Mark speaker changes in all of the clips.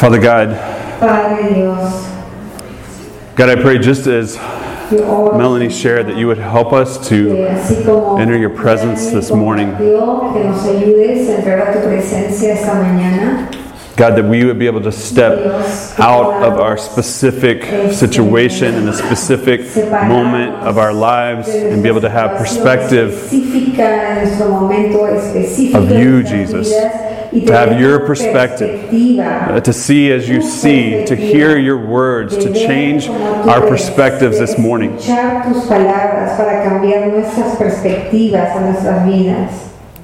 Speaker 1: Father God,
Speaker 2: Padre Dios,
Speaker 1: God, I pray just as Melanie shared that you would help us to enter your presence this morning.
Speaker 2: compartió, que nos ayudes a entrar a tu presencia esta mañana.
Speaker 1: God, that we would be able to step out of our specific situation and the specific moment of our lives and be able to have perspective
Speaker 2: específica en nuestro momento específico
Speaker 1: of you, Jesus. To have your perspective. uh, to see as you see, to hear your words, to change our perspectives this morning.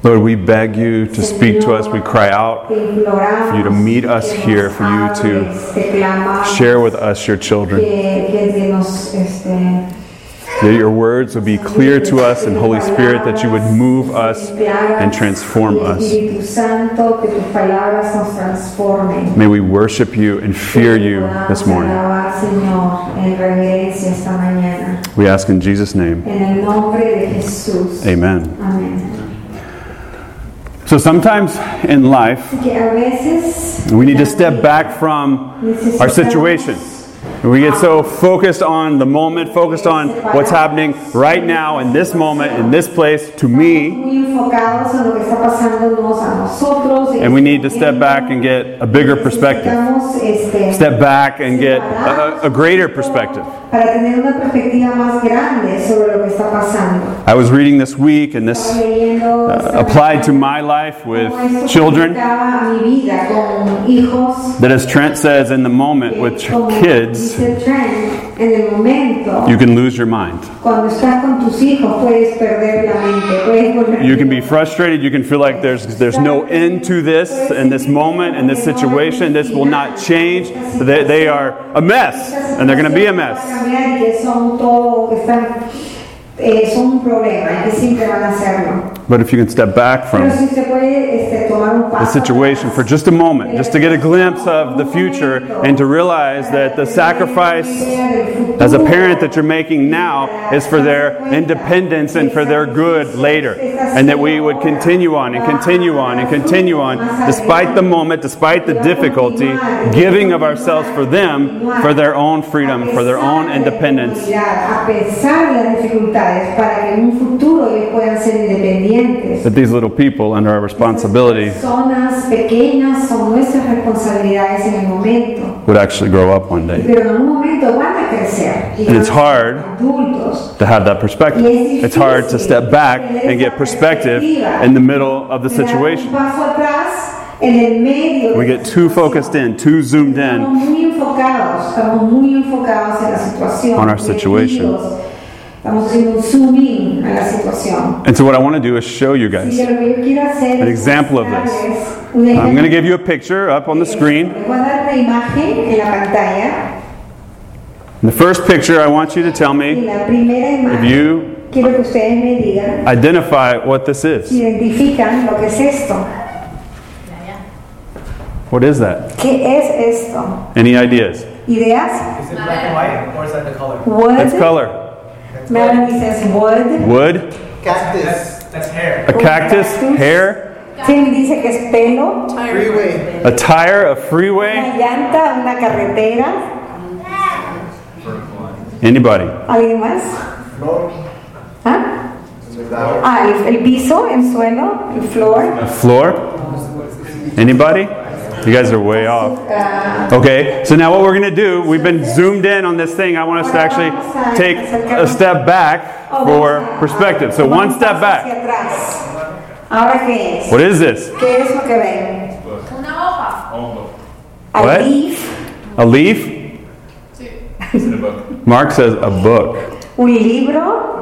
Speaker 1: Lord, we beg you to speak to us. We cry out for you to meet us here, for you to share with us your children. That your words would be clear to us, and Holy Spirit, that you would move us and transform us.
Speaker 2: Espíritu Santo, que tus palabras nos transformen.
Speaker 1: May we worship you and fear you this morning.
Speaker 2: Alabar, Señor, en reverencia esta mañana.
Speaker 1: We ask in Jesus' name.
Speaker 2: En el nombre de Jesús.
Speaker 1: Amen.
Speaker 2: Amén.
Speaker 1: So sometimes in life,
Speaker 2: Que a veces
Speaker 1: we need to step back from our situation. We get so focused on the moment, focused on what's happening right now, in this moment, in this place, to me, and we need to step back and get a bigger perspective. Step back and get a, a greater perspective. I was reading this week, and this uh, applied to my life with children. That, as Trent says, in the moment with kids,
Speaker 2: dice Trent, en el momento,
Speaker 1: you can lose your mind.
Speaker 2: cuando estás con tus hijos, puedes perder la mente. Puedes
Speaker 1: You can be frustrated. You can feel like there's there's no end to this in this moment in this situation. This will not change. They, they are a mess, and they're going to be a mess.
Speaker 2: Cambiar y que son todo, que están, eh, son un problema y que siempre van a serlo.
Speaker 1: But if you can step back
Speaker 2: Pero
Speaker 1: from
Speaker 2: si se puede este, tomar un
Speaker 1: the situation for just a moment, just to get a glimpse of the future, and to realize that the sacrifice as a parent that you're making now is for their independence and for their good later. And that we would continue on and continue on and continue on, despite the moment, despite the difficulty, giving of ourselves for them, for their own freedom, for their own independence.
Speaker 2: A pesar de las dificultades, para que en un futuro ellos puedan ser independientes.
Speaker 1: That these little people, under our responsibility,
Speaker 2: Personas pequeñas son nuestras responsabilidades en el momento,
Speaker 1: would actually grow up one day.
Speaker 2: pero en algún momento van a crecer.
Speaker 1: And it's
Speaker 2: van a ser
Speaker 1: hard
Speaker 2: Adultos.
Speaker 1: to have that perspective. It's hard to step back and get perspective in the middle of the situation.
Speaker 2: paso atrás en el medio. de
Speaker 1: We get too focused in, too zoomed in.
Speaker 2: muy enfocados, estamos muy enfocados en la situación.
Speaker 1: On our situation.
Speaker 2: Metidos. Estamos haciendo un zoom in a la situación.
Speaker 1: And so, what I want to do is show you
Speaker 2: Y
Speaker 1: guys.
Speaker 2: lo que yo quiero hacer
Speaker 1: An
Speaker 2: es
Speaker 1: example of this.
Speaker 2: mostrarles un
Speaker 1: I'm going to give you a picture up on the eh, screen.
Speaker 2: Les voy a dar una imagen en la pantalla.
Speaker 1: In the first picture, I want you to tell
Speaker 2: Y
Speaker 1: me
Speaker 2: la primera
Speaker 1: if
Speaker 2: imagen,
Speaker 1: you
Speaker 2: quiero que ustedes me digan
Speaker 1: identify what this
Speaker 2: si
Speaker 1: is.
Speaker 2: identifican lo que es esto.
Speaker 1: What is that?
Speaker 2: ¿Qué es esto?
Speaker 1: Any ideas?
Speaker 2: ¿Ideas?
Speaker 3: Is it black and white or is that the color?
Speaker 2: Wood.
Speaker 1: It's color.
Speaker 2: Melanie says wood.
Speaker 1: Wood,
Speaker 3: Cactus. That's, that's hair.
Speaker 1: a cactus, hair,
Speaker 2: Tim dice que es pelo.
Speaker 3: Freeway.
Speaker 1: a tire, a freeway.
Speaker 2: Una llanta, una carretera.
Speaker 1: Anybody?
Speaker 2: ¿Alguien más? ¿Ah? Ah, el, el piso, el suelo, el floor.
Speaker 1: A floor? Anybody? You guys are way off. Okay, so now what we're going to do, we've been zoomed in on this thing. I want us to actually take a step back for perspective. So one step back.
Speaker 2: Hacia atrás. Ahora, ¿qué es?
Speaker 1: What is this?
Speaker 2: ¿Qué es lo que ven?
Speaker 4: Una hoja.
Speaker 2: A
Speaker 1: What?
Speaker 2: leaf,
Speaker 1: A leaf? Mark says a book.
Speaker 2: un libro.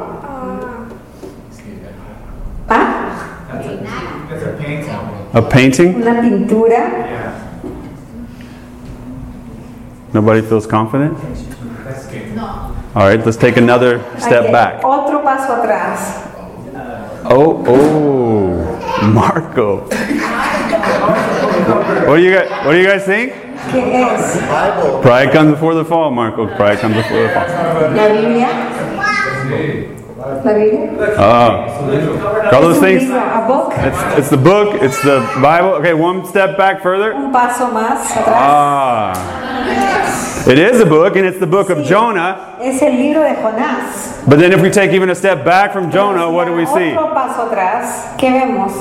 Speaker 2: ¿Ah?
Speaker 3: That's a painting.
Speaker 1: A painting?
Speaker 2: Una pintura.
Speaker 3: Yeah.
Speaker 1: Nobody feels confident?
Speaker 3: That's good.
Speaker 1: All right, let's take another step
Speaker 2: Ok,
Speaker 1: back.
Speaker 2: Otro paso atrás.
Speaker 1: Oh, oh, Marco. What do you guys, what do you guys think?
Speaker 2: ¿Qué?
Speaker 1: Pride comes before the fall, Marco. Pride comes before the fall.
Speaker 2: La Biblia. La Biblia.
Speaker 1: Oh. All those things.
Speaker 2: a book.
Speaker 1: It's, it's the book, it's the Bible. Okay, one step back further.
Speaker 2: Un paso más atrás.
Speaker 1: Ah. It is a book, and it's the book of Jonah.
Speaker 2: Es el libro de Jonás.
Speaker 1: But then if we take even a step back from Jonah, what do we see?
Speaker 2: Otro paso atrás. ¿Qué vemos?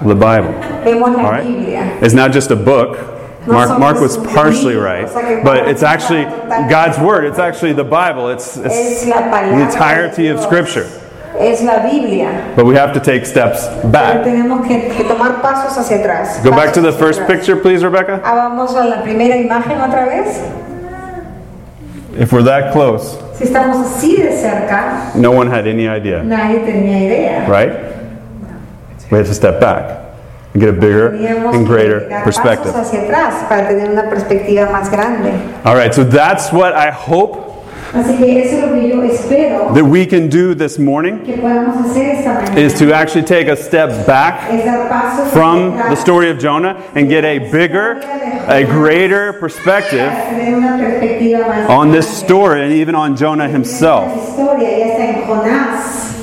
Speaker 1: The Bible.
Speaker 2: Vemos la
Speaker 1: right?
Speaker 2: Biblia.
Speaker 1: It's not just a book. Mark, Mark was partially right, but it's actually God's Word. It's actually the Bible. It's, it's the entirety of Scripture.
Speaker 2: Es la Biblia.
Speaker 1: But we have to take steps back.
Speaker 2: tenemos que, que tomar pasos hacia atrás.
Speaker 1: Go back to the first picture, please, Rebecca.
Speaker 2: Ah, vamos a la primera imagen otra vez.
Speaker 1: If we're that close,
Speaker 2: Si estamos así de cerca,
Speaker 1: no one had any idea,
Speaker 2: nadie tenía idea.
Speaker 1: right? We have to step back and get a bigger and greater perspective.
Speaker 2: pasos hacia atrás para tener una perspectiva más grande.
Speaker 1: All right, so that's what I hope
Speaker 2: Así que eso es lo que yo espero
Speaker 1: that we can do this morning
Speaker 2: que podamos hacer esta mañana.
Speaker 1: is to actually take a step back
Speaker 2: Es dar pasos
Speaker 1: from the story of Jonah and get a bigger, a greater perspective
Speaker 2: para tener una perspectiva más
Speaker 1: on this story and even on Jonah himself.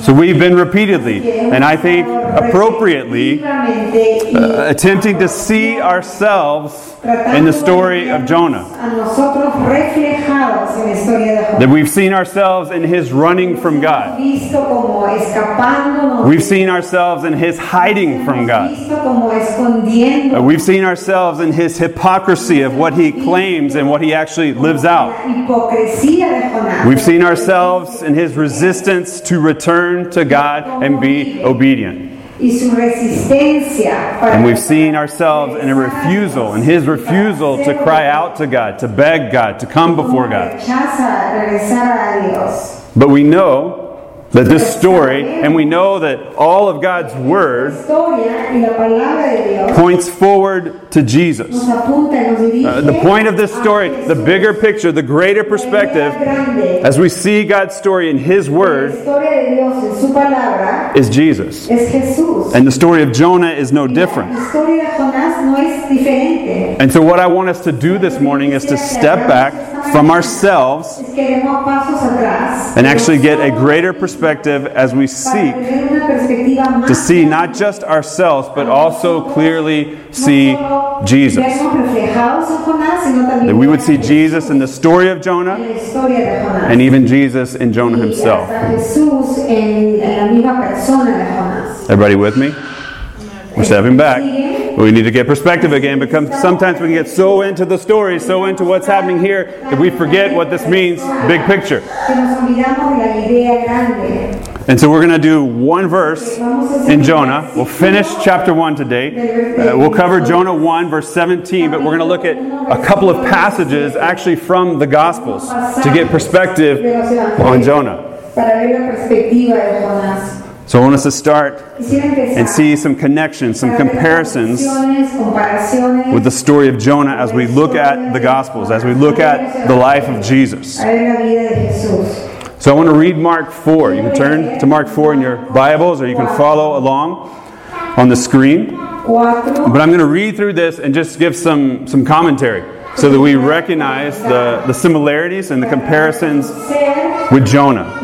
Speaker 2: Historia ya está en Jonás.
Speaker 1: So we've been repeatedly, and I think appropriately, uh, attempting to see ourselves in the story of Jonah.
Speaker 2: a nosotros reflejados en la historia de Jonás.
Speaker 1: That we've seen ourselves in his running from God.
Speaker 2: visto como escapándonos.
Speaker 1: We've seen ourselves in his hiding from God.
Speaker 2: visto como escondiendo.
Speaker 1: Uh, We've seen ourselves in his hypocrisy of what he claims and what he actually lives out.
Speaker 2: La hipocresía de Jonás.
Speaker 1: We've seen ourselves in his resistance to return to God and be obedient.
Speaker 2: y su resistencia para
Speaker 1: And we've seen ourselves in a refusal, in his refusal to cry out to God, to beg God, to come before God.
Speaker 2: rechaza regresar a Dios.
Speaker 1: But we know that this story, and we know that all of God's word
Speaker 2: historia y la palabra de Dios
Speaker 1: points forward to Jesus.
Speaker 2: nos apunta y nos dirige
Speaker 1: Uh, the point of this story, the bigger picture, the greater perspective, as we see God's story in His Word,
Speaker 2: historia de Dios en su palabra
Speaker 1: is Jesus. And the story of Jonah is no different.
Speaker 2: La historia de Jonás no es diferente.
Speaker 1: And so, what I want us to do this morning is to step back from ourselves
Speaker 2: Es que demos pasos atrás
Speaker 1: and actually get a greater perspective as we seek
Speaker 2: tener una perspectiva más
Speaker 1: to see not just ourselves, but also clearly see Jesus.
Speaker 2: Vemos reflejados en Jonás, sino también
Speaker 1: That we would see Jesus in the story of Jonah
Speaker 2: la historia de Jonás.
Speaker 1: and even Jesus in Jonah himself.
Speaker 2: hasta Jesús en, en la misma persona de Jonás.
Speaker 1: Everybody with me? We're stepping back. We need to get perspective again because sometimes we can get so into the story, so into what's happening here, that we forget what this means, big picture. And so we're going to do one verse in Jonah. We'll finish chapter 1 today. Uh, we'll cover Jonah 1, verse 17, but we're going to look at a couple of passages actually from the Gospels to get perspective on Jonah.
Speaker 2: Para ver la perspectiva de Jonás.
Speaker 1: So I want us to start and see some connections, some comparisons with the story of Jonah as we look at the Gospels, as we look at the life of Jesus.
Speaker 2: a ver la vida de Jesús.
Speaker 1: So I want to read Mark 4. You can turn to Mark 4 in your Bibles or you can follow along on the screen. But I'm going to read through this and just give some, some commentary so that we recognize the, the similarities and the comparisons with Jonah.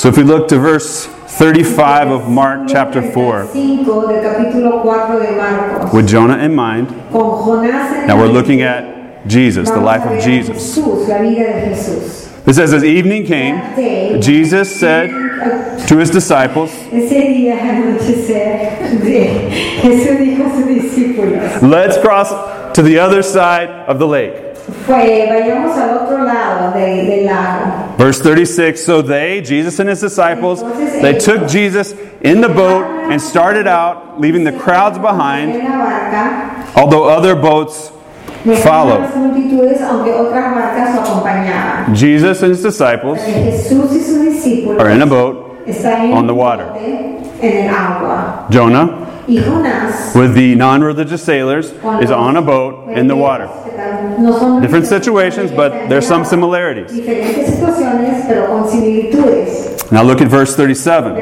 Speaker 1: So if we look to verse 35 of Mark chapter 4,
Speaker 2: 5 del capítulo 4 de Marcos.
Speaker 1: with Jonah in mind, now we're looking at Jesus, the life of Jesus. It says, As evening came, Jesus said to his disciples, Let's cross to the other side of the lake.
Speaker 2: Fue, vayamos al otro lado de- del lago.
Speaker 1: Verse 36 So they, Jesus and his disciples, they took Jesus in the boat and started out, leaving the crowds behind,
Speaker 2: la barca,
Speaker 1: although other boats
Speaker 2: dejaron
Speaker 1: followed.
Speaker 2: las multitudes, aunque otras barcas lo acompañaban.
Speaker 1: Jesus and his disciples
Speaker 2: Jesús y sus discípulos
Speaker 1: are in a boat.
Speaker 2: están en
Speaker 1: on the
Speaker 2: el
Speaker 1: water.
Speaker 2: bote, en el agua.
Speaker 1: Jonah, with the non religious sailors, is on a boat in the water.
Speaker 2: que tal- no son
Speaker 1: Different situations, but there's some similarities.
Speaker 2: Diferentes situaciones, pero con similitudes.
Speaker 1: Now look at verse 37.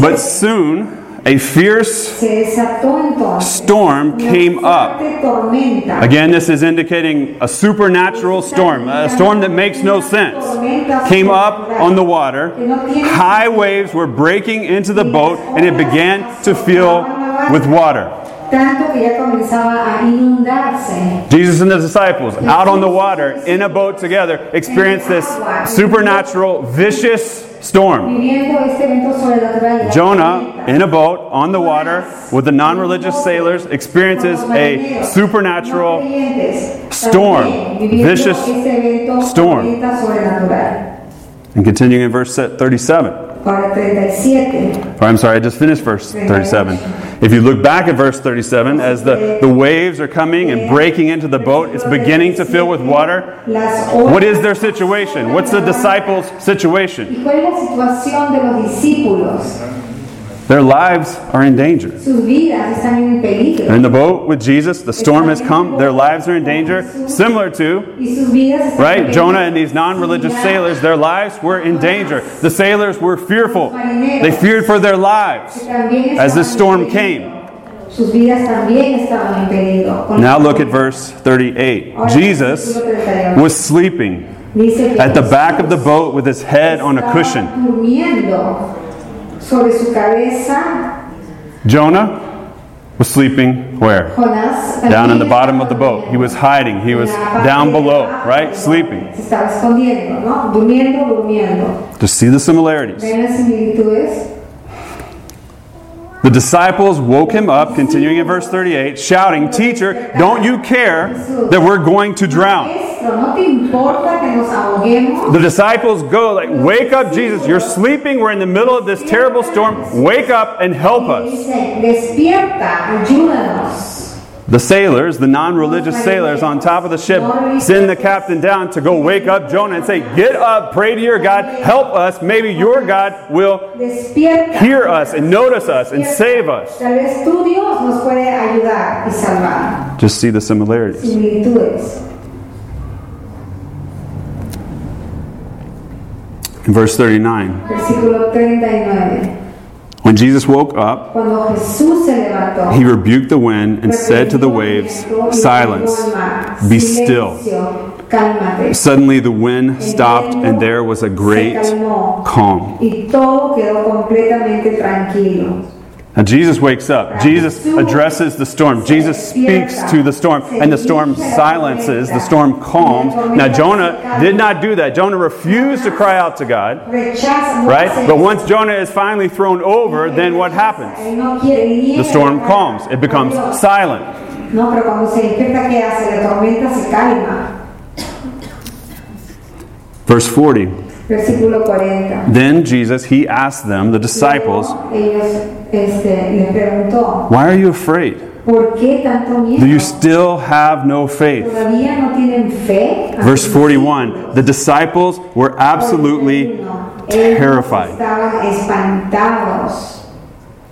Speaker 1: But soon a fierce
Speaker 2: Se desató entonces
Speaker 1: storm came up. Again, this is indicating a supernatural storm, a storm that makes no sense. Came up on the water. High waves were breaking into the boat, and it began to fill with water.
Speaker 2: Tanto que ya comenzaba a inundarse.
Speaker 1: Jesus and the disciples, out on the water in a boat together, experienced this supernatural, vicious storm.
Speaker 2: Viviendo este evento sobrenatural. y la
Speaker 1: Jonah, in a boat on the water with the non religious sailors, experiences a supernatural storm, vicious storm. And continuing in verse 37.
Speaker 2: Ahora 37.
Speaker 1: Or I'm sorry, I just finished verse 37. If you look back at verse 37, as the, the waves are coming and breaking into the boat, it's beginning to fill with water. What is their situation? What's the disciples' situation? Their lives are in danger.
Speaker 2: Sus vidas están en peligro.
Speaker 1: They're in the boat with Jesus, the storm has come, their lives are in danger, similar to
Speaker 2: Y sus vidas están en
Speaker 1: Right? Jonah and these non religious sailors, their lives were in danger. The sailors were fearful. They feared for their lives as the storm came.
Speaker 2: Sus vidas también estaban en peligro. Con-
Speaker 1: Now look at verse 38. Jesus was sleeping at the back of the boat with his head on a cushion.
Speaker 2: Sobre su cabeza.
Speaker 1: Jonah was sleeping where? Down in the bottom of the boat. He was hiding. He was
Speaker 2: En la parte
Speaker 1: down below, right? Sleeping.
Speaker 2: Se estaba escondiendo, ¿no? Durmiendo, durmiendo.
Speaker 1: To see the similarities. The disciples woke him up, continuing in verse 38, shouting, Teacher, don't you care that we're going to drown? The disciples go, like, Wake up, Jesus. You're sleeping. We're in the middle of this terrible storm. Wake up and help us.
Speaker 2: Dice, despierta, ayúdanos.
Speaker 1: The sailors, the non religious sailors on top of the ship, send the captain down to go wake up Jonah and say, Get up, pray to your God, help us. Maybe your God will hear us and notice us and save us.
Speaker 2: Tal vez tu Dios nos puede ayudar y salvar.
Speaker 1: Just see the similarities. In verse 39. When Jesus woke up,
Speaker 2: Cuando Jesús se levantó,
Speaker 1: he rebuked the wind and said to the waves, Silence, be still. Suddenly the wind stopped, and there was a great calm.
Speaker 2: Y todo quedó completamente tranquilo.
Speaker 1: Now Jesus wakes up. Jesus addresses the storm. Jesus speaks to the storm, and the storm silences, the storm calms. Now Jonah did not do that. Jonah refused to cry out to God, right? But once Jonah is finally thrown over, then what happens?
Speaker 2: Él no quiere ni
Speaker 1: The storm calms. It becomes silent.
Speaker 2: No, pero cuando se despierta, ¿qué hace? La tormenta se calma.
Speaker 1: Verse 40.
Speaker 2: Versículo 40.
Speaker 1: Then Jesus, he asked them, the disciples,
Speaker 2: Luego, ellos este, les preguntó,
Speaker 1: Why are you afraid?
Speaker 2: ¿por qué tanto miedo?
Speaker 1: Do you still have no faith?
Speaker 2: ¿Todavía no tienen fe?
Speaker 1: Verse 41 The disciples were absolutely terrified.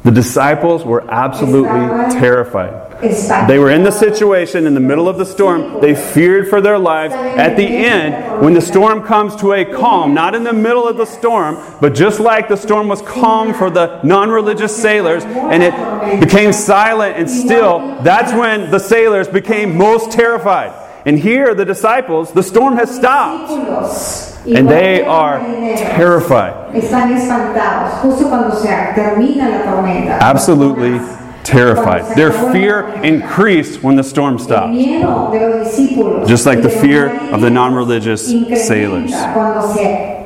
Speaker 1: The disciples were absolutely terrified. They were in the situation in the middle of the storm. They feared for their lives. At the end, when the storm comes to a calm, not in the middle of the storm, but just like the storm was calm for the non religious sailors, and it became silent and still, that's when the sailors became most terrified. And here, the disciples, the storm has stopped, and they are terrified.
Speaker 2: Están espantados justo cuando se termina la tormenta.
Speaker 1: Absolutely terrified. Their fear increased when the storm stopped. Just like the fear of the sailors.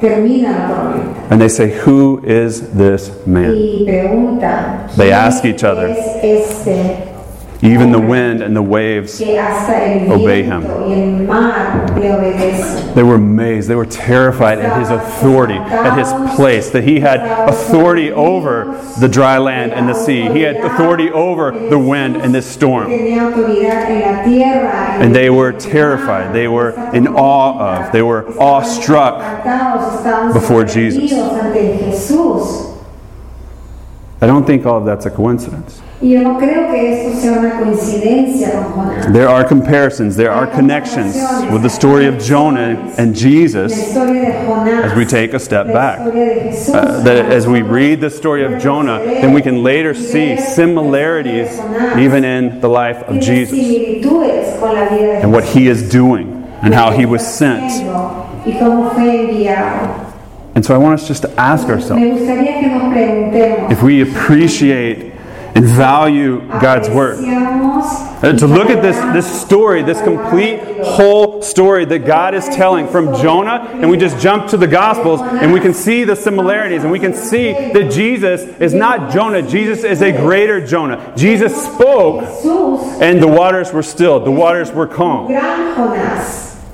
Speaker 2: Termina la tormenta.
Speaker 1: And they say, Who is this man? They ask each other. Even the wind and the waves,
Speaker 2: que hasta el
Speaker 1: Obey
Speaker 2: viento y el mar le obedecen.
Speaker 1: they were amazed. They were terrified at his authority, at his place, that he had authority over the dry land and the sea. He had authority over the wind and this storm.
Speaker 2: Tenía autoridad en la tierra.
Speaker 1: And they were terrified. They were in awe of, they were awestruck before Jesus.
Speaker 2: sorprendidos ante Jesús.
Speaker 1: I don't think all of that's a coincidence.
Speaker 2: Y yo no creo que esto sea una una coincidencia con Jonás.
Speaker 1: There are comparisons, there are connections with the story of Jonah and Jesus
Speaker 2: historia de Jonás.
Speaker 1: as we take a step back.
Speaker 2: historia de Jesús.
Speaker 1: Uh, that as we read the story of Jonah, then we can later see similarities even in the life of Jesus
Speaker 2: similitudes con la vida de
Speaker 1: and what he is doing and how he was sent.
Speaker 2: Y cómo fue enviado.
Speaker 1: And so I want us just to ask ourselves
Speaker 2: Me gustaría que nos preguntemos.
Speaker 1: if we appreciate and value God's word. Uh, to look at this, this story, this complete whole story that God is telling from Jonah, and we just jump to the Gospels and we can see the similarities and we can see that Jesus is not Jonah, Jesus is a greater Jonah. Jesus spoke and the waters were stilled, the waters were calm.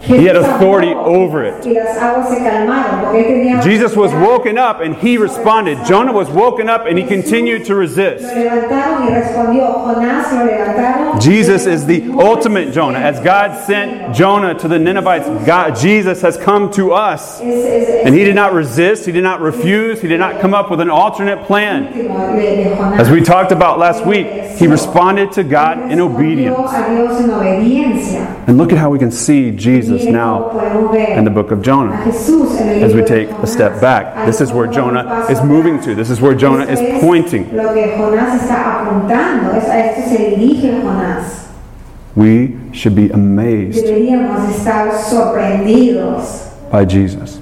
Speaker 1: He had authority over it.
Speaker 2: Y las aguas se calmaron porque él tenía
Speaker 1: Jesus was woken up and he responded. Jonah was woken up and he continued to resist.
Speaker 2: levantaron y respondió. Jonás lo levantaron.
Speaker 1: Jesus is the ultimate Jonah. As God sent Jonah to the Ninevites, God, Jesus has come to us. And he did not resist, he did not refuse, he did not come up with an alternate plan.
Speaker 2: último de, de Jonás.
Speaker 1: As we talked about last week, he responded to God in obedience.
Speaker 2: a Dios en obediencia.
Speaker 1: And look at how we can see Jesus
Speaker 2: Cómo
Speaker 1: now in the book of Jonah.
Speaker 2: Jesús en el
Speaker 1: As we take a step back, this is where Jonah is moving to. This is where Jonah is pointing.
Speaker 2: Lo que Jonás está apuntando, es a esto se dirige Jonás.
Speaker 1: We should be amazed
Speaker 2: Deberíamos estar sorprendidos
Speaker 1: by Jesus.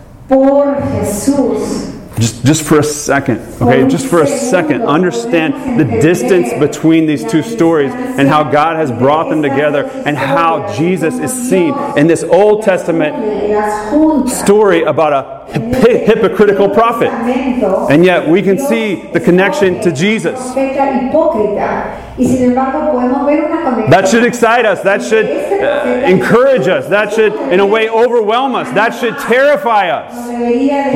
Speaker 1: Just, just for a second, okay? Just for a second, understand the distance between these two stories and how God has brought them together and how Jesus is seen in this Old Testament story about a hy- hypocritical prophet. And yet we can see the connection to Jesus.
Speaker 2: Profeta hipócrita. Y sin embargo podemos ver una conexión.
Speaker 1: That should excite us. That should uh, encourage us. That should, in a way, overwhelm us. That should terrify us.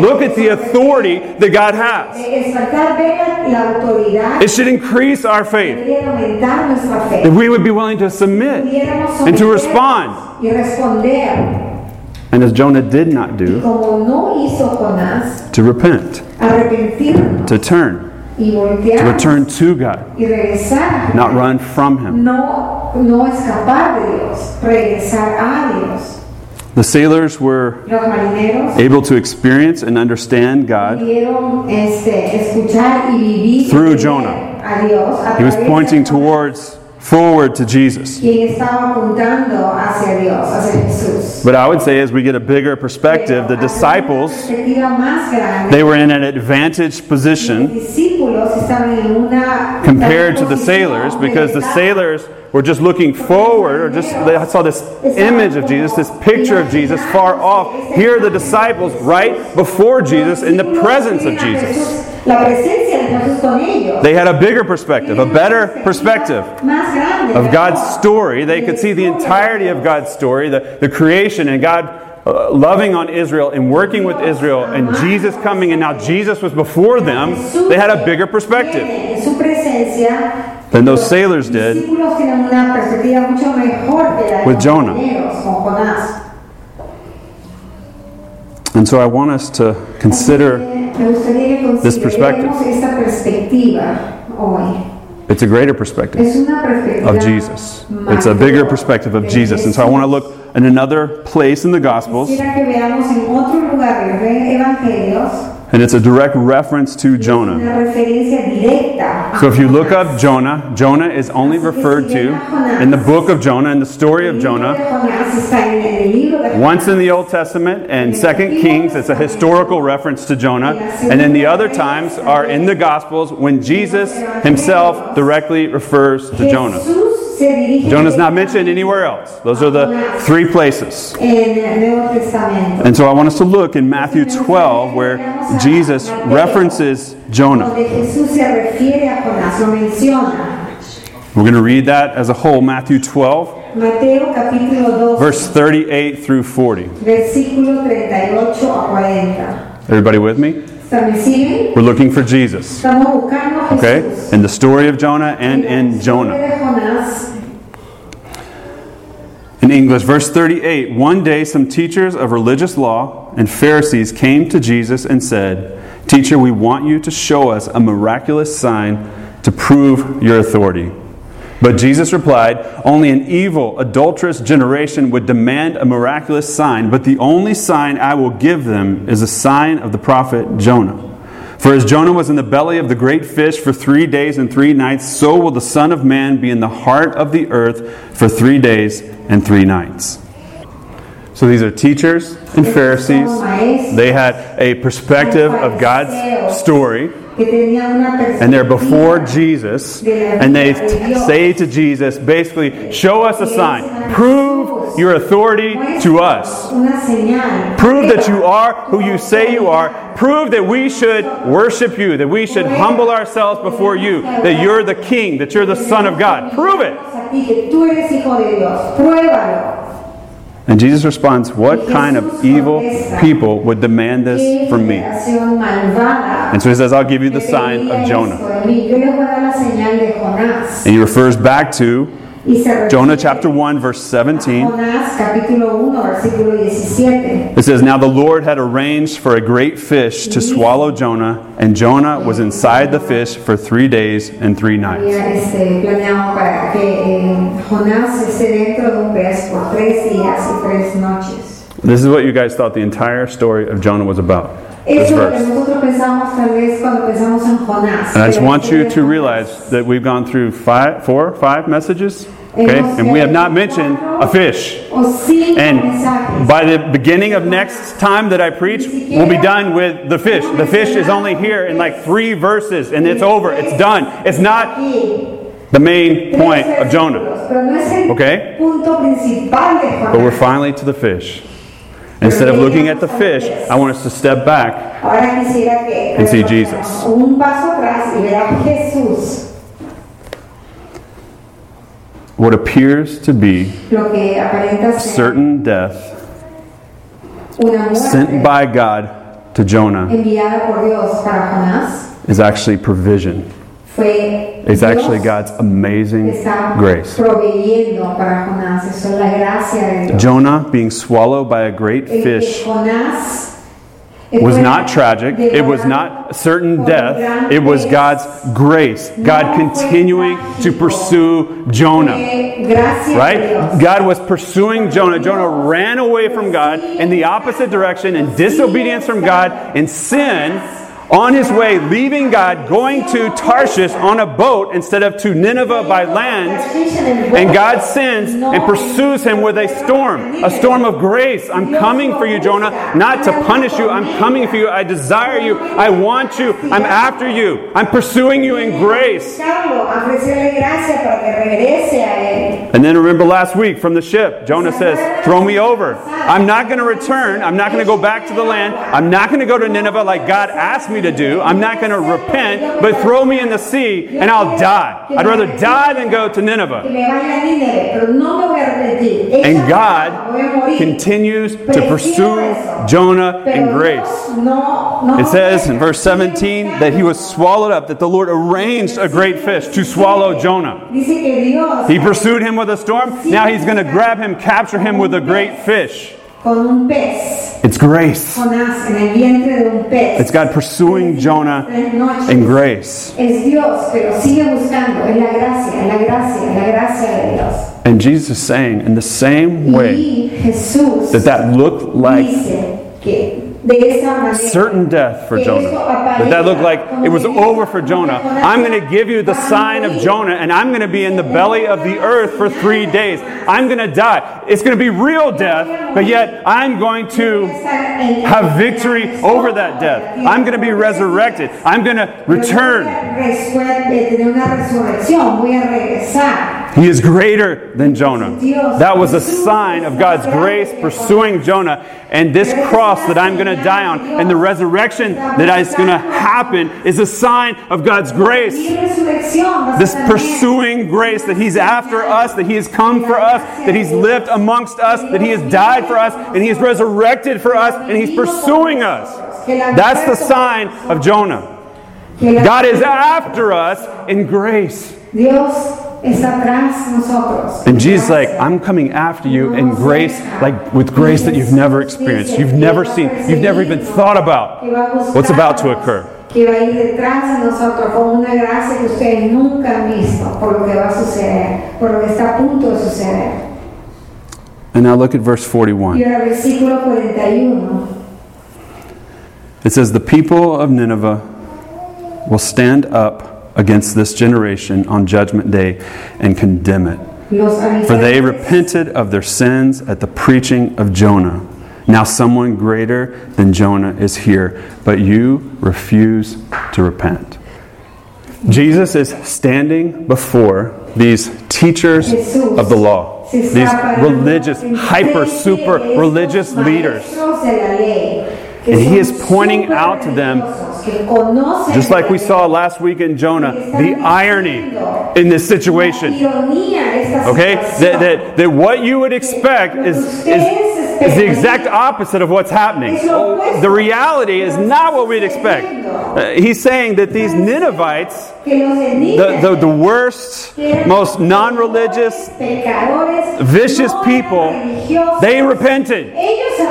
Speaker 1: Look at the authority that God has.
Speaker 2: Exaltar ver la autoridad.
Speaker 1: It should increase our faith.
Speaker 2: Debería aumentar nuestra fe.
Speaker 1: That we would be willing to submit and to respond. And as Jonah did not do,
Speaker 2: Como no hizo Jonás,
Speaker 1: to repent, to turn, to return to God, not run from Him.
Speaker 2: No, no escapar de Dios, regresar a Dios.
Speaker 1: The sailors were able to experience and understand God.
Speaker 2: pudieron este, escuchar y vivir
Speaker 1: Through Jonah.
Speaker 2: a Dios a
Speaker 1: He was pointing towards forward to Jesus.
Speaker 2: quien estaba apuntando hacia Dios, hacia Jesús.
Speaker 1: But I would say, as we get a bigger perspective, the disciples,
Speaker 2: hacia una perspectiva más grande,
Speaker 1: they were in an advantaged position
Speaker 2: discípulos estaban en una
Speaker 1: compared to the sailors because the sailors were just looking forward or just they saw this image of Jesus, this picture of Jesus far off. Here are the disciples right before Jesus in the presence of Jesus.
Speaker 2: La presencia de Jesús con ellos.
Speaker 1: They had a bigger perspective, a better perspective of God's story. They could see the entirety of God's story, the, the creation, and God uh, loving on Israel and working with Israel, and Jesus coming, and now Jesus was before them. They had a bigger perspective
Speaker 2: En su presencia,
Speaker 1: than those sailors did.
Speaker 2: discípulos tienen una perspectiva mucho mejor que la de
Speaker 1: With Jonah.
Speaker 2: marineros, con Jonás.
Speaker 1: And so I want us to consider
Speaker 2: Me gustaría que
Speaker 1: this perspective.
Speaker 2: esta perspectiva hoy.
Speaker 1: it's a greater perspective
Speaker 2: Es una perspectiva
Speaker 1: of Jesus. It's a bigger perspective of Jesus. And so I want to look in another place in the Gospels,
Speaker 2: Quisiera que veamos en otro lugar de los evangelios
Speaker 1: and it's a direct reference to Jonah.
Speaker 2: una referencia directa. a
Speaker 1: So if you look up Jonah, Jonah is only referred to in the book of Jonah, in the story of Jonah.
Speaker 2: de Jonás está en el libro de
Speaker 1: Once in the Old Testament and Second Kings, it's a historical reference to Jonah. And then the other times are in the Gospels when Jesus himself directly refers to Jonah.
Speaker 2: Dirige
Speaker 1: Jonah's not mentioned anywhere else. Those are the three places.
Speaker 2: en el Nuevo Testamento.
Speaker 1: And so I want us to look in Matthew 12 where Jesus references Jonah.
Speaker 2: Donde Jesús se refiere a Jonás, lo menciona.
Speaker 1: We're going to read that as a whole, Matthew 12,
Speaker 2: Mateo capítulo 2,
Speaker 1: verse 38 through 40.
Speaker 2: versículo 38 a 40.
Speaker 1: Everybody with me?
Speaker 2: ¿Está- ¿Me siguen?
Speaker 1: We're looking for Jesus.
Speaker 2: Estamos buscando a
Speaker 1: Okay? In the story of Jonah and in Jonah.
Speaker 2: Jonás,
Speaker 1: In English, verse 38 One day, some teachers of religious law and Pharisees came to Jesus and said, Teacher, we want you to show us a miraculous sign to prove your authority. But Jesus replied, Only an evil, adulterous generation would demand a miraculous sign, but the only sign I will give them is a sign of the prophet Jonah. For as Jonah was in the belly of the great fish for three days and three nights, so will the Son of Man be in the heart of the earth for three days and three nights. So these are teachers and Pharisees. They had a perspective of God's story, and they're before Jesus, and they say to Jesus, basically, show us a sign. Prove your authority to us. Prove that you are who you say you are. Prove that we should worship you, that we should humble ourselves before you, that you're the king, that you're the Son of God. Prove it. And Jesus responds, What kind of evil people would demand this from me? And so he says, I'll give you the sign of Jonah. And he refers back to Jonah chapter 1, verse 17.
Speaker 2: Jonás capítulo 1, versículo 17.
Speaker 1: It says, Now the Lord had arranged for a great fish to swallow Jonah, and Jonah was inside the fish for three days and three nights.
Speaker 2: Había este, planeado para que eh, Jonás esté dentro de un pez por tres días y tres noches.
Speaker 1: This is what you guys thought the entire story of Jonah was about. This
Speaker 2: Eso es lo que
Speaker 1: verse.
Speaker 2: nosotros pensamos tal vez cuando pensamos en Jonás.
Speaker 1: And I just want you to realize that we've gone through five, four, five messages, okay? And we have not mentioned a fish. And by the beginning of next time that I preach, we'll be done with the fish. The fish is only here in like three verses, and it's over. It's done. It's not the main point of Jonah.
Speaker 2: versículos, Pero no es el
Speaker 1: Okay?
Speaker 2: punto principal de
Speaker 1: But we're finally to the fish. Instead of looking at the fish, I want us to step back.
Speaker 2: Ahora quisiera que
Speaker 1: And see Jesus.
Speaker 2: un paso atrás y ver a Jesús,
Speaker 1: What appears to be
Speaker 2: lo que aparenta ser
Speaker 1: certain death sent by God to Jonah
Speaker 2: enviada por Dios para Jonás
Speaker 1: is actually provision.
Speaker 2: fue
Speaker 1: It's actually God's amazing grace. Jonah being swallowed by a great fish was not tragic. It was not certain death. It was God's grace. God continuing to pursue Jonah. Right? God was pursuing Jonah. Jonah ran away from God in the opposite direction in disobedience from God in sin on his way, leaving God, going to Tarshish on a boat instead of to Nineveh by land. And God sends and pursues him with a storm, a storm of grace. I'm coming for you, Jonah, not to punish you. I'm coming for you. I desire you. I want you. I'm after you. I'm pursuing you in grace. And then remember last week from the ship, Jonah says, Throw me over. I'm not going to return. I'm not going to go back to the land. I'm not going to go to Nineveh like God asked me to do. I'm not going to repent, but throw me in the sea and I'll die. I'd rather die than go to Nineveh.
Speaker 2: me vaya a Nínive, pero no me voy a arrepentir.
Speaker 1: And God
Speaker 2: voy a morir.
Speaker 1: continues to pursue. Jonah in grace.
Speaker 2: Dios no, no
Speaker 1: It says in verse 17 that he was swallowed up, that the Lord arranged a great fish to swallow Jonah.
Speaker 2: Dice que Dios
Speaker 1: He pursued him with a storm. Now he's going to grab him, capture him with a great fish.
Speaker 2: Con un pez,
Speaker 1: It's grace.
Speaker 2: Jonás en el vientre de un pez.
Speaker 1: It's God pursuing Jonah in grace.
Speaker 2: Es Dios, pero sigue buscando. Es la gracia, es la gracia, es la gracia de Dios.
Speaker 1: And Jesus is saying, in the same way that that looked like
Speaker 2: dice que de esa manera
Speaker 1: certain death for Jonah, that that looked like it was over for Jonah, I'm going to give you the sign of Jonah, and I'm going to be in the belly of the earth for three days. I'm going to die. It's going to be real death, but yet I'm going to have victory over that death. I'm going to be resurrected. I'm going to return. He is greater than Jonah. That was a sign of God's grace pursuing Jonah. And this cross that I'm going to die on and the resurrection that is going to happen is a sign of God's grace. This pursuing grace that He's after us, that He has come for us, that He's lived amongst us, that He has died for us, and He has resurrected for us, and He's pursuing us. That's the sign of Jonah. God is after us in grace.
Speaker 2: Dios está atrás de nosotros.
Speaker 1: And Jesus is like, I'm coming after you in grace, like with grace that you've never experienced, you've never seen, you've never even thought about
Speaker 2: Que va a buscar
Speaker 1: what's about to occur.
Speaker 2: que va a ir detrás de nosotros con una gracia que ustedes nunca han visto por lo que va a suceder, por lo que está a punto de suceder.
Speaker 1: And now look at verse
Speaker 2: Y ahora versículo 41.
Speaker 1: It says, The people of Nineveh will stand up against this generation on judgment day and condemn it. For they repented of their sins at the preaching of Jonah. Now someone greater than Jonah is here, but you refuse to repent. Jesus is standing before these teachers of the law, these religious, hyper, super religious leaders.
Speaker 2: Maestros de la ley, que
Speaker 1: And he is pointing out to them,
Speaker 2: superreligiosos, que conocen
Speaker 1: Just like we saw last week in Jonah, the irony in this situation.
Speaker 2: ironía de esta
Speaker 1: Okay? That, that, that what you would expect is, is, is the exact opposite of what's happening. The reality is not what we'd expect. Uh, he's saying that these Ninevites,
Speaker 2: Que los de
Speaker 1: the, the, the worst, most non religious, vicious people, they repented.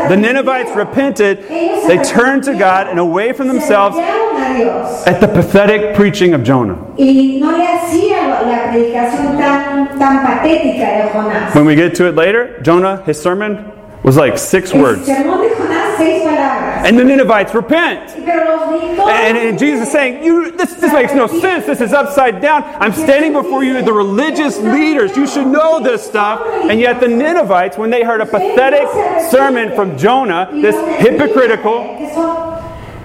Speaker 1: The Ninevites repented. They turned to God and away from themselves
Speaker 2: voltearon a Dios.
Speaker 1: at the pathetic preaching of Jonah.
Speaker 2: Y no le hacía la- la predicación tan, tan patética de Jonás.
Speaker 1: When we get to it later, Jonah, his sermon was like six words.
Speaker 2: sermón de Jonás, seis palabras.
Speaker 1: And the Ninevites repent.
Speaker 2: Pero los di- todos-
Speaker 1: And, and Jesus is saying, you, this, this makes no sense. This is upside down. I'm standing before you, the religious leaders. You should know this stuff. And yet the Ninevites, when they heard a pathetic sermon from Jonah, this hypocritical
Speaker 2: que son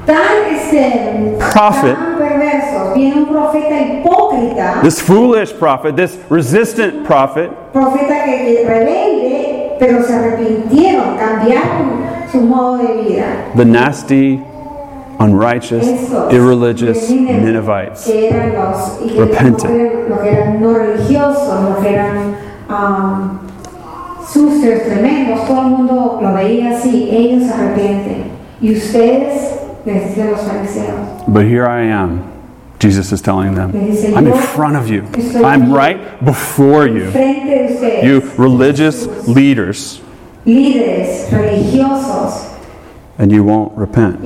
Speaker 2: tan, este,
Speaker 1: Prophet.
Speaker 2: tan perversos. Viene un profeta hipócrita,
Speaker 1: this foolish prophet, this resistant prophet,
Speaker 2: pero se arrepintieron, cambiaron su modo de vida.
Speaker 1: the nasty, unrighteous,
Speaker 2: Estos
Speaker 1: irreligious Ninevites.
Speaker 2: que eran los, y
Speaker 1: Repented.
Speaker 2: los que eran no religiosos, los que eran um, sucios, tremendos, todo el mundo lo veía así, ellos se arrepienten. Y ustedes, les dicen los fariseos,
Speaker 1: But here I am, Jesus is telling them. I'm in front of you. I'm right before you. You religious leaders, and you won't repent.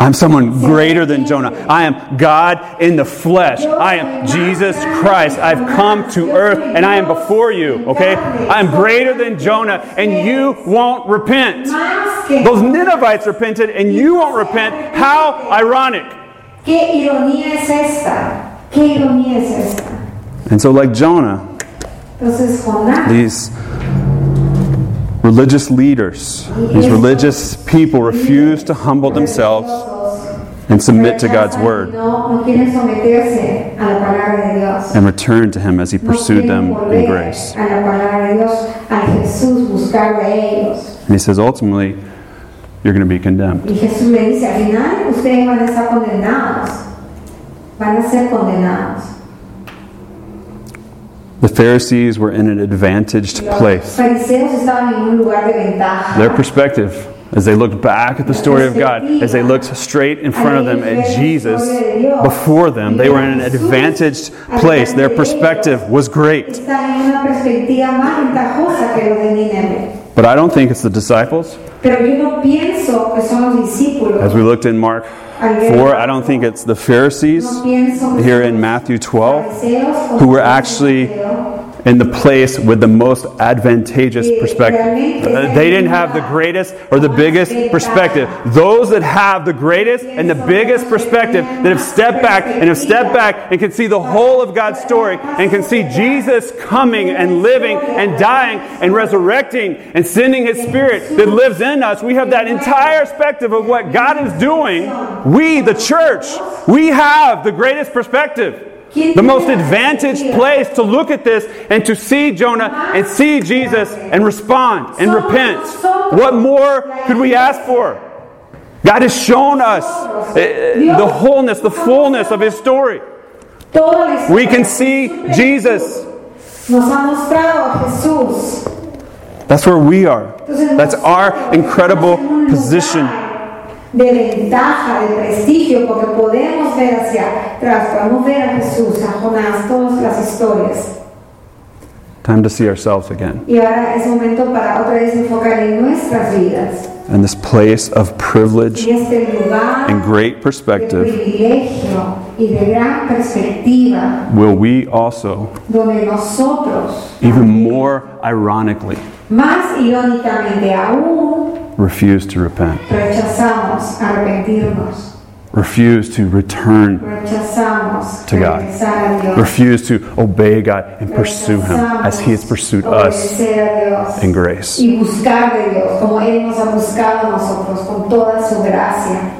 Speaker 1: I'm someone greater than Jonah. I am God in the flesh. I am Jesus Christ. I've come to earth and I am before you, okay? I'm greater than Jonah and you won't repent. Those Ninevites repented and you won't repent. How ironic.
Speaker 2: ¿Qué ironía es esta? ¿Qué ironía es esta?
Speaker 1: And so, like Jonah,
Speaker 2: Entonces Jonás,
Speaker 1: these religious leaders, these religious people refuse to humble themselves and submit to God's word
Speaker 2: No, no quieren someterse a la palabra de Dios.
Speaker 1: and return to Him as He pursued them in grace.
Speaker 2: A la palabra de Dios, a Jesús, buscar de ellos.
Speaker 1: And He says, ultimately, you're going to be condemned.
Speaker 2: Y Jesús le dice, al final ustedes van a estar condenados. Van a ser condenados.
Speaker 1: The Pharisees were in an advantaged place.
Speaker 2: fariseos estaban en un lugar de ventaja.
Speaker 1: Their perspective, as they looked back at the story of God, as they looked straight in front of them at Jesus before them, they were in an advantaged place. Their perspective was great.
Speaker 2: Están en una perspectiva más ventajosa que los de Nínive.
Speaker 1: But I don't think it's the disciples.
Speaker 2: Pero yo no pienso que son los discípulos.
Speaker 1: As we looked in Mark 4, I don't think it's the Pharisees
Speaker 2: No pienso que
Speaker 1: here in Matthew 12 who were actually in the place with the most advantageous perspective. Uh, They didn't have the greatest or the biggest perspective. Those that have the greatest and the biggest perspective, that have stepped back and have stepped back and can see the whole of God's story and can see Jesus coming and living and dying and resurrecting and sending His Spirit that lives in us. We have that entire perspective of what God is doing. We, the church, we have the greatest perspective. The most advantaged place to look at this and to see Jonah and see Jesus and respond and repent. What more could we ask for? God has shown us eh, the wholeness, the fullness of His story.
Speaker 2: Toda la historia
Speaker 1: We can see Jesus.
Speaker 2: Nos ha mostrado a Jesús.
Speaker 1: That's where we are. That's our incredible
Speaker 2: estamos en un
Speaker 1: position.
Speaker 2: De ventaja, de prestigio, porque podemos ver hacia atrás, podemos ver a Jesús, a Jonás, todas las historias.
Speaker 1: Time to see ourselves again.
Speaker 2: Y ahora es momento para otra vez enfocar en nuestras vidas.
Speaker 1: And this place of privilege
Speaker 2: Y este lugar
Speaker 1: and great
Speaker 2: de
Speaker 1: perspective
Speaker 2: privilegio y de gran perspectiva,
Speaker 1: will we also,
Speaker 2: donde nosotros,
Speaker 1: even more ironically,
Speaker 2: más irónicamente aún,
Speaker 1: refuse to repent,
Speaker 2: rechazamos arrepentirnos,
Speaker 1: refuse to return, To God.
Speaker 2: regresar a Dios,
Speaker 1: refuse to obey God and pursue Him as He has pursued us
Speaker 2: obedecer a Dios
Speaker 1: in grace.
Speaker 2: y buscar de Dios como Él nos ha buscado a nosotros con toda su gracia.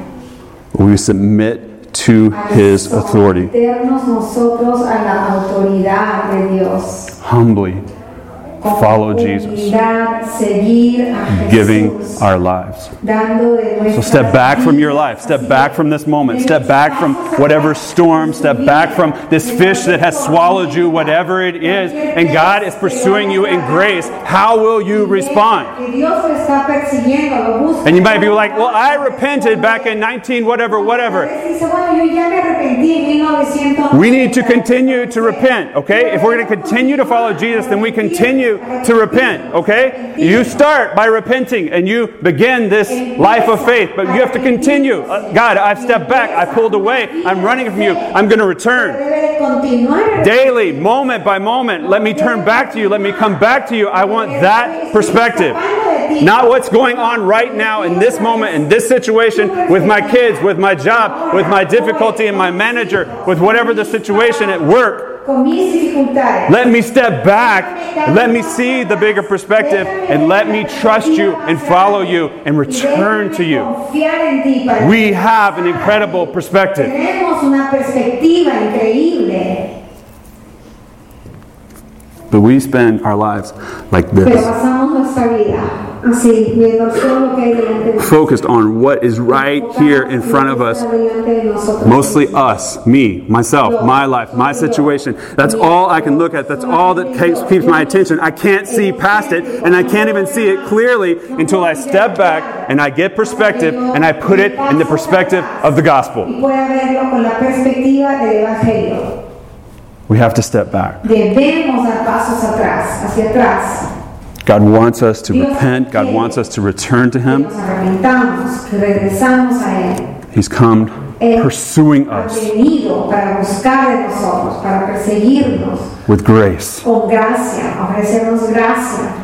Speaker 1: We submit to His authority
Speaker 2: Someternos nosotros a la autoridad de Dios.
Speaker 1: humbly, Follow Jesus. giving our lives. So step back from your life. Step back from this moment. Step back from whatever storm. Step back from this fish that has swallowed you, whatever it is. And God is pursuing you in grace. How will you respond? And you might be like, well, I repented back in 19, whatever, whatever.
Speaker 2: Dice, bueno, yo ya me arrepentí en 1900.
Speaker 1: We need to continue to repent, okay? If we're going to continue to follow Jesus, then we continue to repent, okay? You start by repenting and you begin this life of faith, but you have to continue. Uh, God, I've stepped back, I pulled away, I'm running from you, I'm going to return. Daily, moment by moment, let me turn back to you, let me come back to you. I want that perspective. Not what's going on right now in this moment, in this situation, with my kids, with my job, with my difficulty in my manager, with whatever the situation at work.
Speaker 2: Con mis dificultades.
Speaker 1: Let me step back, let me see the bigger perspective, and let me trust you and follow you and return to you.
Speaker 2: Confiar en ti para
Speaker 1: We have an incredible perspective.
Speaker 2: Tenemos una perspectiva increíble,
Speaker 1: But we spend our lives like this,
Speaker 2: pasamos nuestra vida así, viendo todo lo que hay delante de nosotros.
Speaker 1: focused on what is right here in front of us. Mostly us, me, myself, my life, my situation. That's all I can look at. That's all that keeps, keeps my attention. I can't see past it, and I can't even see it clearly until I step back and I get perspective and I put it in the perspective of the gospel.
Speaker 2: Y pueda verlo con la perspectiva del Evangelio.
Speaker 1: We have to step back. God wants us to repent. God wants us to return to Him.
Speaker 2: nos arrepentamos, que regresamos a Él.
Speaker 1: He's come pursuing us
Speaker 2: venido para buscar de nosotros,
Speaker 1: with grace.
Speaker 2: gracia.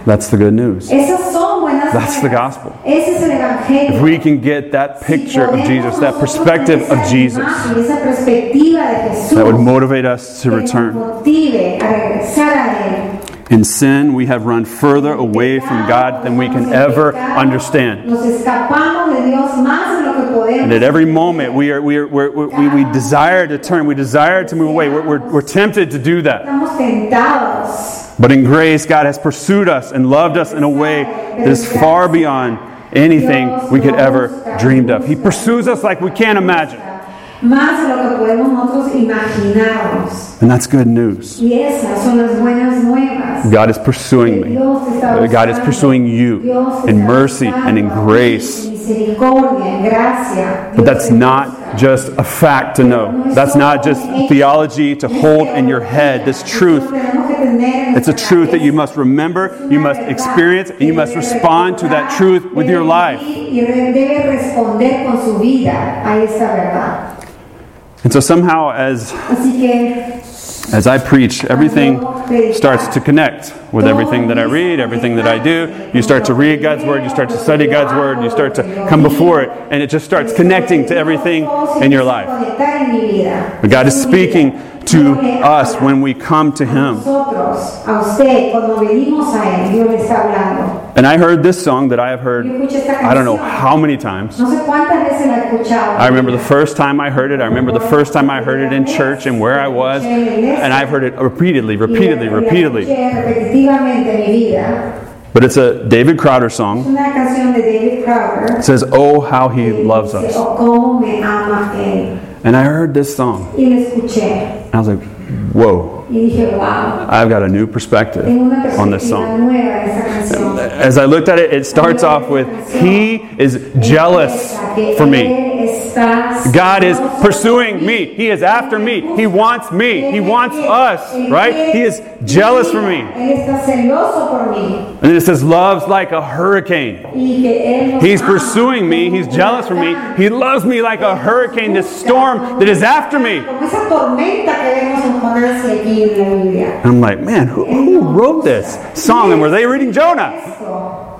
Speaker 1: That's the good news.
Speaker 2: Esas son buenas
Speaker 1: That's the gospel.
Speaker 2: Ese es el Evangelio.
Speaker 1: If we can get that picture of Jesus, that perspective of Jesus,
Speaker 2: Esa perspectiva de Jesús.
Speaker 1: that would motivate us to return.
Speaker 2: Motive a regresar a Él.
Speaker 1: In sin, we have run further away from God than we can ever understand.
Speaker 2: Nos escapamos de Dios más de lo que podemos.
Speaker 1: And at every moment, we, are, we, are, we're, we we desire to turn, we desire to move away. We're, we're, we're tempted to do that. But in grace, God has pursued us and loved us in a way that is far beyond anything we could ever dreamed of. He pursues us like we can't imagine.
Speaker 2: Más de lo que podemos nosotros imaginarnos.
Speaker 1: And that's good news.
Speaker 2: Y esas son las buenas nuevas.
Speaker 1: God is pursuing me. God is pursuing you
Speaker 2: Dios
Speaker 1: in mercy and in grace.
Speaker 2: En misericordia, en gracia.
Speaker 1: But that's not just a fact to know. That's not just theology to hold in your head. This truth,
Speaker 2: Tenemos que tener en
Speaker 1: it's a truth that you must remember, you must experience, and you must respond to that truth with your life. And so somehow, as as I preach, everything starts to connect with everything that I read, everything that I do. You start to read God's word, you start to study God's word, you start to come before it, and it just starts connecting to everything in your life. But God is speaking to us when we come to Him.
Speaker 2: Nosotros, a usted, cuando venimos a Él, Dios le está hablando.
Speaker 1: And I heard this song that I have heard,
Speaker 2: Yo escuché esta
Speaker 1: I don't know how many times.
Speaker 2: No sé cuántas veces la he escuchado.
Speaker 1: I remember the first time I heard it. I remember the first time I heard it in church and where I was. And I've heard it repeatedly, repeatedly,
Speaker 2: Y la- y la
Speaker 1: repeatedly.
Speaker 2: Escuché repetitivamente en mi vida.
Speaker 1: But it's a David Crowder song.
Speaker 2: una canción de David Crowder.
Speaker 1: It says, Oh, how he loves us.
Speaker 2: Oh, cómo me ama Él.
Speaker 1: And I heard this song.
Speaker 2: Y la escuché.
Speaker 1: And I was like, Whoa,
Speaker 2: dije, wow.
Speaker 1: I've got a new perspective on this song.
Speaker 2: nueva esa canción.
Speaker 1: As I looked at it, it starts off with, He is jealous for me.
Speaker 2: Él es estás
Speaker 1: God is pursuing me. He is after me. He wants me. He wants us, right? He is jealous for me.
Speaker 2: Él está celoso por mí.
Speaker 1: And then it says, loves like a hurricane.
Speaker 2: Y que él nos
Speaker 1: He's pursuing me. He's jealous for me. He loves me like a hurricane, this storm that is after me.
Speaker 2: Como esa tormenta que vemos en Jonás y aquí en la Biblia.
Speaker 1: And I'm like, man, who, who wrote this song? And were they reading Jonah?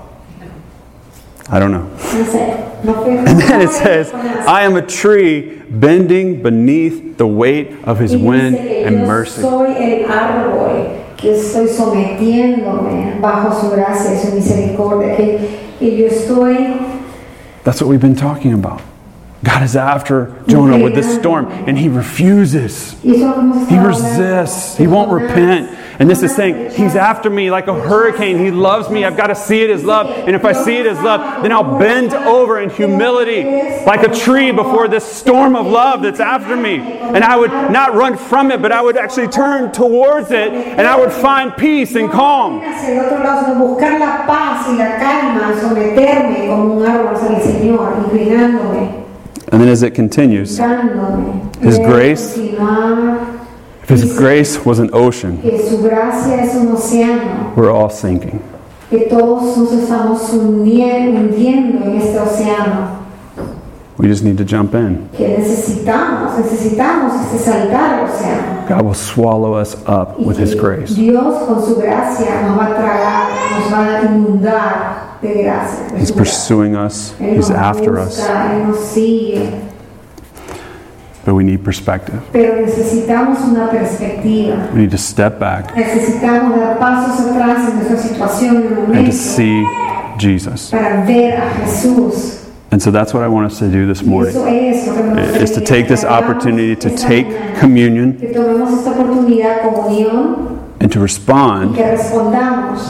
Speaker 1: I don't know.
Speaker 2: No sé, no fue-
Speaker 1: And then it says, I am a tree bending beneath the weight of his wind and mercy.
Speaker 2: soy el árbol que estoy sometiéndome bajo su gracia y su misericordia. Que, que yo estoy
Speaker 1: That's what we've been talking about. God is after Jonah with this storm, and he refuses.
Speaker 2: y eso es lo que hemos
Speaker 1: He resists. He won't repent. And this is saying, He's after me like a hurricane. He loves me. I've got to see it as love. And if I see it as love, then I'll bend over in humility like a tree before this storm of love that's after me. And I would not run from it, but I would actually turn towards it and I would find peace and calm.
Speaker 2: Hacia el otro lado, sino buscar la paz y la calma, someterme como un árbol hacia el Señor, inclinándome,
Speaker 1: And then as it continues. His grace- His grace was an ocean,
Speaker 2: que su gracia es un océano,
Speaker 1: we're all sinking.
Speaker 2: que todos nos estamos hundi- hundiendo en este océano,
Speaker 1: We just need to jump in.
Speaker 2: que necesitamos, necesitamos este saltar al océano.
Speaker 1: God will swallow us up with His grace.
Speaker 2: Dios con su gracia nos va a tragar, nos va a inundar de gracia. de
Speaker 1: He's pursuing us, He's after us.
Speaker 2: busca, Él nos sigue,
Speaker 1: But we need perspective.
Speaker 2: pero necesitamos una perspectiva.
Speaker 1: We need to step back
Speaker 2: Necesitamos dar pasos atrás en nuestra situación en el
Speaker 1: and to see Jesus.
Speaker 2: para ver a Jesús.
Speaker 1: And so that's what I want us to do this morning.
Speaker 2: eso es lo que nos
Speaker 1: Is to take this opportunity to take communion
Speaker 2: que tomemos esta oportunidad comunión
Speaker 1: and to respond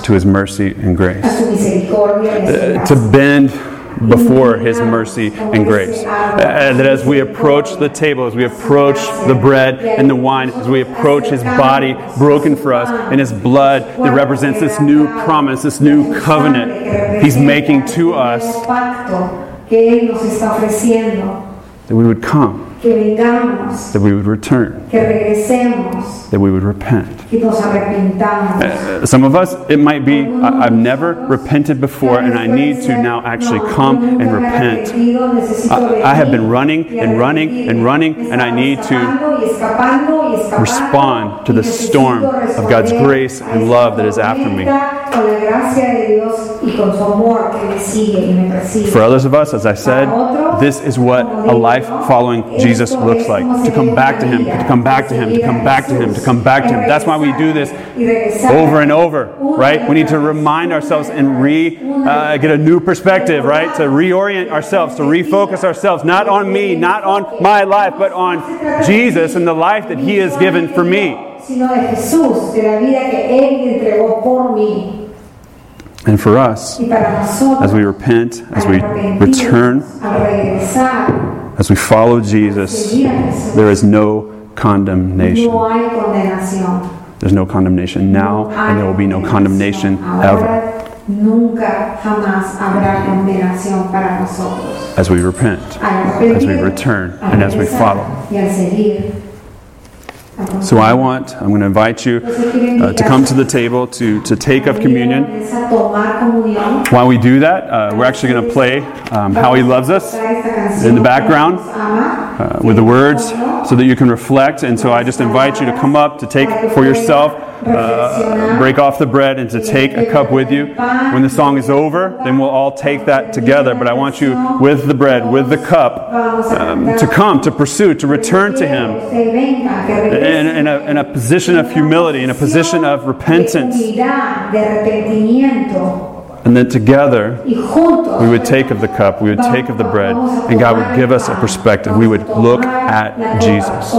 Speaker 1: to his mercy and grace.
Speaker 2: su misericordia y a su
Speaker 1: Uh, to bend before his mercy and grace. Uh, that as we approach the table, as we approach the bread and the wine, as we approach his body broken for us and his blood that represents this new promise, this new covenant he's making to us,
Speaker 2: pacto que Él nos está ofreciendo,
Speaker 1: that we would come,
Speaker 2: que vengamos,
Speaker 1: that we would return,
Speaker 2: que regresemos,
Speaker 1: that we would repent.
Speaker 2: que nos arrepintamos.
Speaker 1: Uh, Some of us, it might be, I- I've never repented before and I need to now actually come and repent. I, I have been running and running and running, and I need to respond to the storm of God's grace and love that is after me. For others of us, as I said, this is what a life following Jesus looks like. To come back to Him, to come back to Him, to come back to Him, to come back to Him. That's why we do this over and over, right? We need to remind ourselves and re uh, get a new perspective, right? To reorient ourselves, to refocus ourselves, not on me, not on my life, but on Jesus and the life that He has given for me.
Speaker 2: Sino de Jesús, de la vida que Él entregó por mí
Speaker 1: And for us,
Speaker 2: y para nosotros.
Speaker 1: as we repent, as we return, as we follow Jesus,
Speaker 2: seguir a Jesús,
Speaker 1: there is no condemnation.
Speaker 2: no hay condenación.
Speaker 1: There's no condemnation now, and there will be no condemnation ever
Speaker 2: Ahora, nunca, jamás habrá condenación para nosotros.
Speaker 1: as we repent, as we return, and as we follow.
Speaker 2: Y al seguir. Al
Speaker 1: So I want, I'm going to invite you uh, to come to the table to, to take of communion. While we do that, uh, we're actually going to play um, How He Loves Us in the background uh, with the words so that you can reflect. And so I just invite you to come up to take for yourself, uh, break off the bread, and to take a cup with you. When the song is over, then we'll all take that together. But I want you with the bread, with the cup, um, to come, to pursue, to return to Him
Speaker 2: Usted venga, que regrese.
Speaker 1: in, in, a, in a position of humility, in a position of repentance.
Speaker 2: De humildad, de arrepentimiento.
Speaker 1: And then together, we would take of the cup, we would take of the bread, and God would give us a perspective. We would look at Jesus.